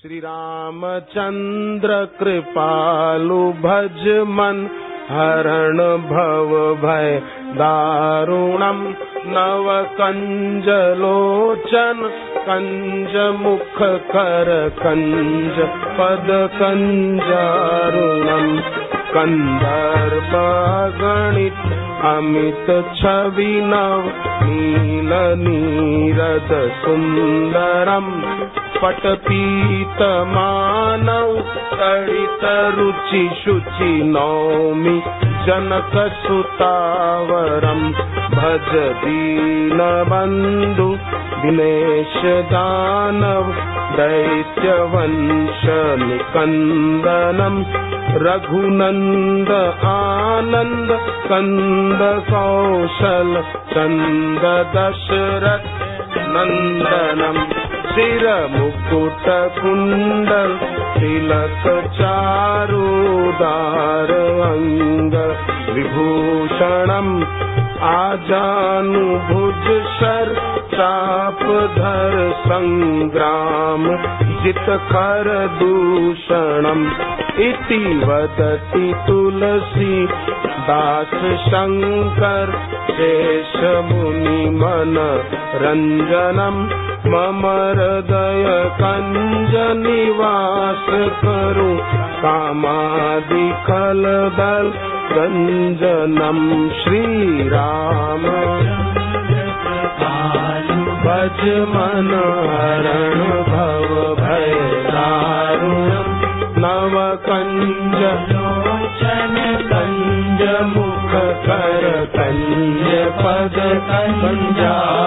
श्रीरामचन्द्र कृपालु भज मन हरण भव भय दारुणम् नव कञ्जलोचन कञ्ज मुख कर कञ्ज पद कञ्जारुणम् कन्दर्पगणित अमित छवि नव नील नीरद सुन्दरम् पटपीतमानौ तडितरुचि शुचि नौमि जनकसुतावरम् भज दीनबन्धु दिनेश दानव दैत्यवंश निकन्दनम् रघुनन्द आनन्द कन्द कौशल चन्द दशरथ नन्दनम् शिर मुकुट कुण्डल तिलक चारुदार अङ्ग विभूषणम् आजानुभुज शर चापधर सङ्ग्राम जितकर दूषणम् इति वदति तुलसी दास शङ्कर शेषमुनिमन रञ्जनम् मम हृदय कञ्जनिवास करु। कामादिखलदल रञ्जनम् श्रीराम। भज मनरण भव कमादि नव कञ्ज लोचन कञ्ज मुख कर कञ्ज पद कञ्जा